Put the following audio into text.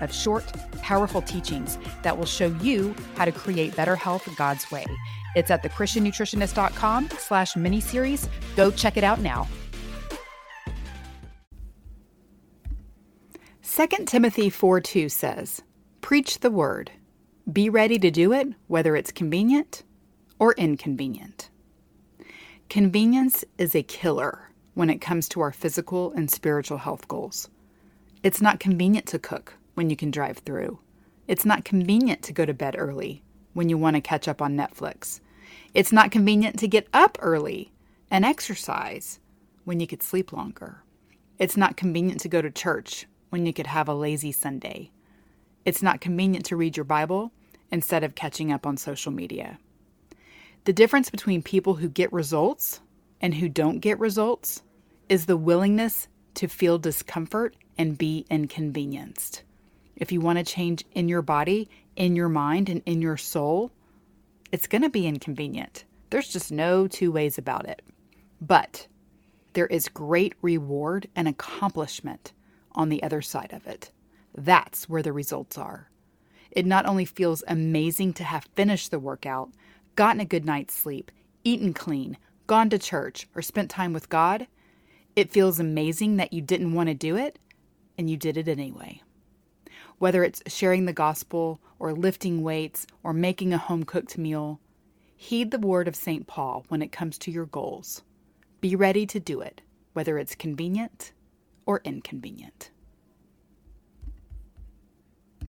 of short, powerful teachings that will show you how to create better health God's way. It's at thechristiannutritionist.com slash miniseries. Go check it out now. 2 Timothy 4 2 says, Preach the word. Be ready to do it, whether it's convenient or inconvenient. Convenience is a killer when it comes to our physical and spiritual health goals. It's not convenient to cook when you can drive through. It's not convenient to go to bed early when you want to catch up on Netflix. It's not convenient to get up early and exercise when you could sleep longer. It's not convenient to go to church when you could have a lazy Sunday. It's not convenient to read your Bible instead of catching up on social media. The difference between people who get results and who don't get results is the willingness to feel discomfort and be inconvenienced if you want to change in your body, in your mind, and in your soul, it's going to be inconvenient. There's just no two ways about it. But there is great reward and accomplishment on the other side of it. That's where the results are. It not only feels amazing to have finished the workout, gotten a good night's sleep, eaten clean, gone to church, or spent time with God, it feels amazing that you didn't want to do it and you did it anyway whether it's sharing the gospel or lifting weights or making a home cooked meal. Heed the word of St. Paul when it comes to your goals. Be ready to do it, whether it's convenient or inconvenient.